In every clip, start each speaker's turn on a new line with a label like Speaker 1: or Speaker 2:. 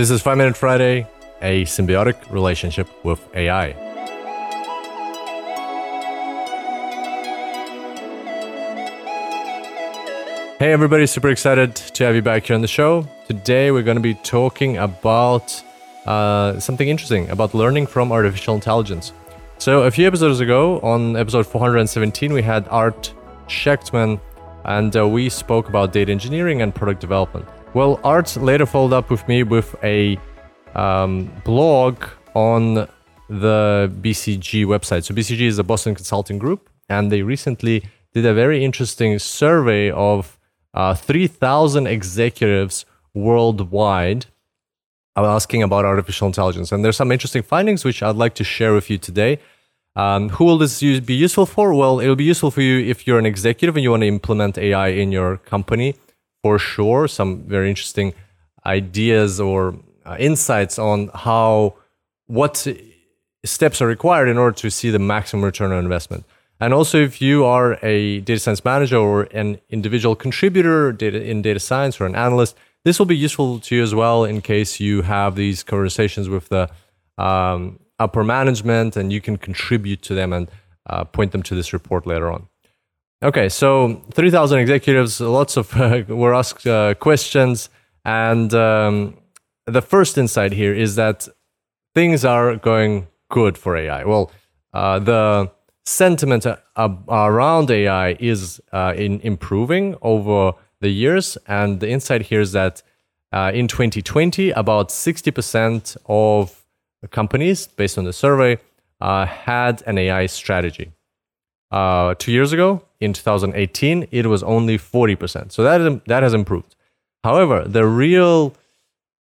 Speaker 1: This is 5 Minute Friday, a symbiotic relationship with AI. Hey everybody, super excited to have you back here on the show. Today we're going to be talking about uh, something interesting about learning from artificial intelligence. So, a few episodes ago, on episode 417, we had Art Shechtman and uh, we spoke about data engineering and product development. Well, Art later followed up with me with a um, blog on the BCG website. So, BCG is a Boston Consulting Group, and they recently did a very interesting survey of uh, 3,000 executives worldwide asking about artificial intelligence. And there's some interesting findings which I'd like to share with you today. Um, who will this use, be useful for? Well, it'll be useful for you if you're an executive and you want to implement AI in your company, for sure. Some very interesting ideas or uh, insights on how what steps are required in order to see the maximum return on investment. And also, if you are a data science manager or an individual contributor data, in data science or an analyst, this will be useful to you as well in case you have these conversations with the um, upper management and you can contribute to them and uh, point them to this report later on. Okay, so 3,000 executives, lots of uh, were asked uh, questions. And um, the first insight here is that things are going good for AI. Well, uh, the sentiment around AI is in improving over the years. And the insight here is that uh, in 2020, about 60% of companies, based on the survey, uh, had an AI strategy. Uh, two years ago, in 2018, it was only 40%. So that, is, that has improved. However, the real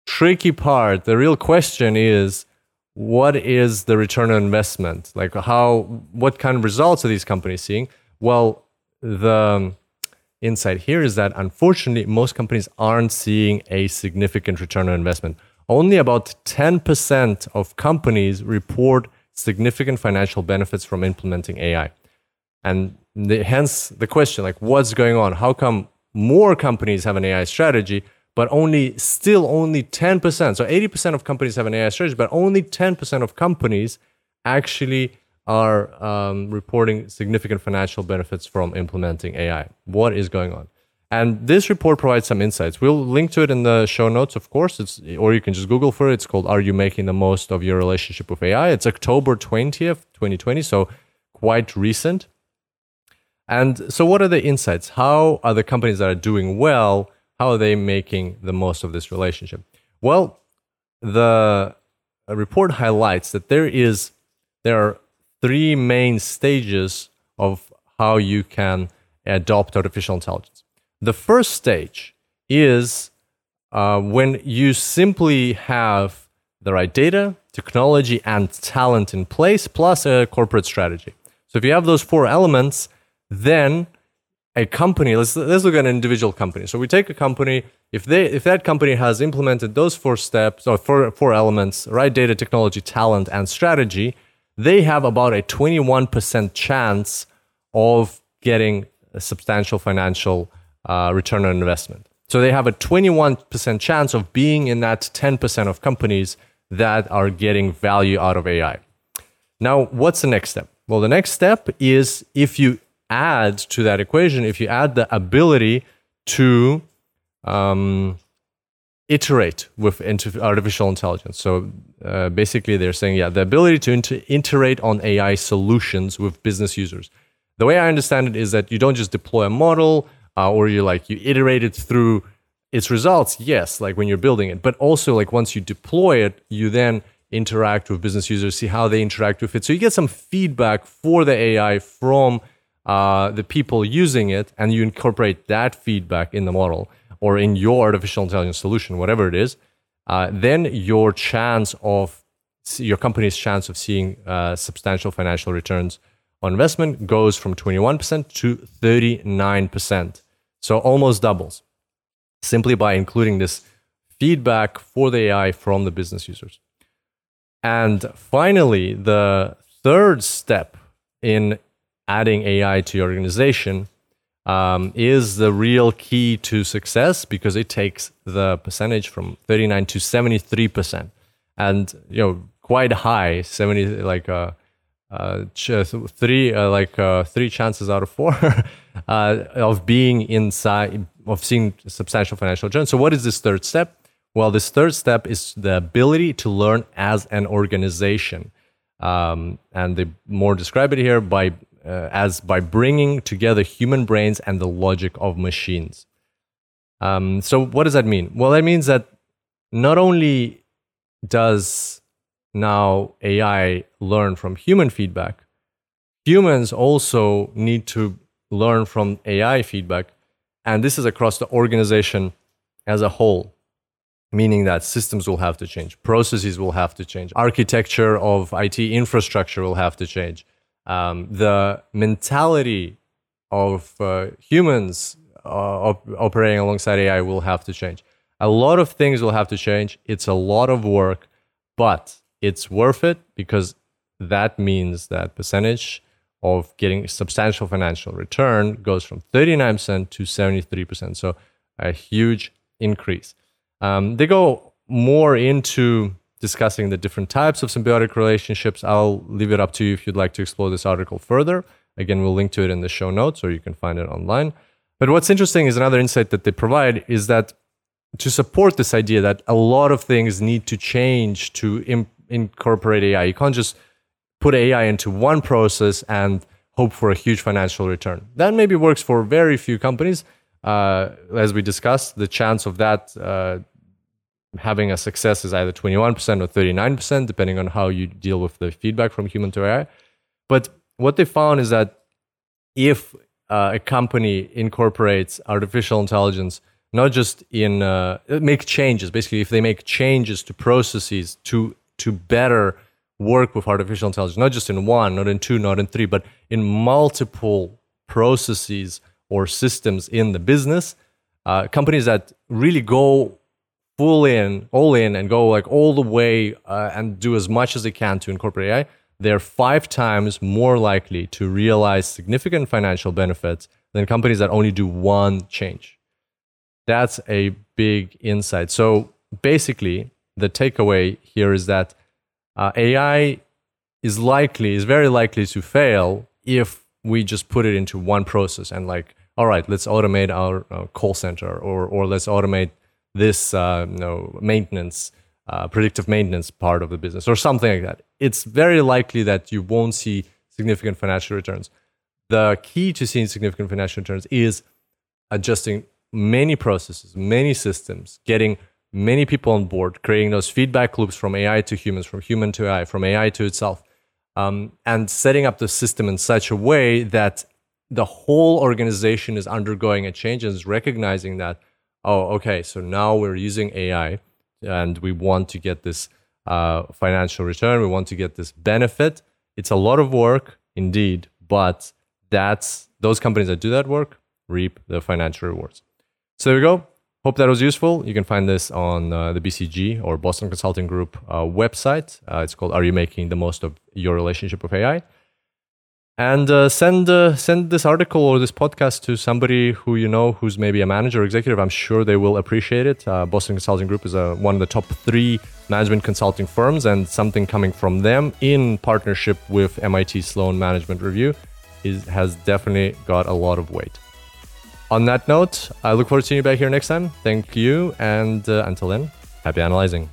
Speaker 1: tricky part, the real question is what is the return on investment? Like how, what kind of results are these companies seeing? Well, the insight here is that unfortunately, most companies aren't seeing a significant return on investment. Only about 10% of companies report significant financial benefits from implementing AI. And the, hence the question like, what's going on? How come more companies have an AI strategy, but only still only 10%. So 80% of companies have an AI strategy, but only 10% of companies actually are um, reporting significant financial benefits from implementing AI. What is going on? And this report provides some insights. We'll link to it in the show notes, of course. It's or you can just Google for it. It's called "Are You Making the Most of Your Relationship with AI?" It's October twentieth, twenty twenty, so quite recent. And so, what are the insights? How are the companies that are doing well how are they making the most of this relationship? Well, the report highlights that there is there are three main stages of how you can adopt artificial intelligence. The first stage is uh, when you simply have the right data, technology, and talent in place, plus a corporate strategy. So if you have those four elements, then a company let's let's look at an individual company. So we take a company if they if that company has implemented those four steps or four, four elements right data technology talent and strategy they have about a 21% chance of getting a substantial financial uh, return on investment. So they have a 21% chance of being in that 10% of companies that are getting value out of ai now what's the next step? Well the next step is if you add to that equation, if you add the ability to um, iterate with artificial intelligence. So uh, basically, they're saying, yeah, the ability to inter- iterate on AI solutions with business users. The way I understand it is that you don't just deploy a model uh, or you like you iterate it through its results. Yes, like when you're building it, but also like once you deploy it, you then interact with business users, see how they interact with it. So you get some feedback for the AI from uh, the people using it and you incorporate that feedback in the model or in your artificial intelligence solution, whatever it is, uh, then your chance of your company's chance of seeing uh, substantial financial returns on investment goes from 21% to 39%. So almost doubles simply by including this feedback for the AI from the business users. And finally, the third step in adding AI to your organization um, is the real key to success because it takes the percentage from 39 to 73 percent, and you know quite high 70 like uh, uh, three uh, like uh, three chances out of four uh, of being inside of seeing substantial financial return. So what is this third step? Well, this third step is the ability to learn as an organization, um, and they more describe it here by uh, as by bringing together human brains and the logic of machines. Um, so, what does that mean? Well, that means that not only does now AI learn from human feedback, humans also need to learn from AI feedback. And this is across the organization as a whole, meaning that systems will have to change, processes will have to change, architecture of IT infrastructure will have to change um, the mentality of uh, humans uh, op- operating alongside AI will have to change. A lot of things will have to change. It's a lot of work, but it's worth it because that means that percentage of getting substantial financial return goes from 39% to 73%. So a huge increase. Um, they go more into discussing the different types of symbiotic relationships. I'll leave it up to you if you'd like to explore this article further. Again, we'll link to it in the show notes or you can find it online. But what's interesting is another insight that they provide is that to support this idea that a lot of things need to change to incorporate AI, you can't just put AI into one process and hope for a huge financial return. That maybe works for very few companies. Uh, as we discussed, the chance of that uh, having a success is either 21% or 39%, depending on how you deal with the feedback from human to AI. But what they found is that if uh, a company incorporates artificial intelligence, not just in uh, make changes, basically, if they make changes to processes to to better work with artificial intelligence, not just in one, not in two, not in three, but in multiple processes or systems in the business, uh, companies that really go full in, all in, and go like all the way uh, and do as much as they can to incorporate AI, they're five times more likely to realize significant financial benefits than companies that only do one change. That's a big insight. So basically, the takeaway here is that uh, AI is likely, is very likely to fail if we just put it into one process and like, all right, let's automate our uh, call center or, or let's automate this uh, you know, maintenance, uh, predictive maintenance part of the business or something like that. It's very likely that you won't see significant financial returns. The key to seeing significant financial returns is adjusting many processes, many systems, getting many people on board, creating those feedback loops from AI to humans, from human to AI, from AI to itself, um, and setting up the system in such a way that the whole organization is undergoing a change and is recognizing that oh, okay, so now we're using AI and we want to get this uh, financial return, we want to get this benefit. It's a lot of work indeed, but that's those companies that do that work reap the financial rewards. So there we go. Hope that was useful. You can find this on uh, the BCG or Boston Consulting Group uh, website. Uh, it's called Are You Making the Most of Your Relationship with AI? And uh, send uh, send this article or this podcast to somebody who you know who's maybe a manager or executive. I'm sure they will appreciate it. Uh, Boston Consulting Group is a, one of the top three management consulting firms, and something coming from them in partnership with MIT Sloan Management Review is has definitely got a lot of weight. On that note, I look forward to seeing you back here next time. Thank you, and uh, until then, happy analyzing.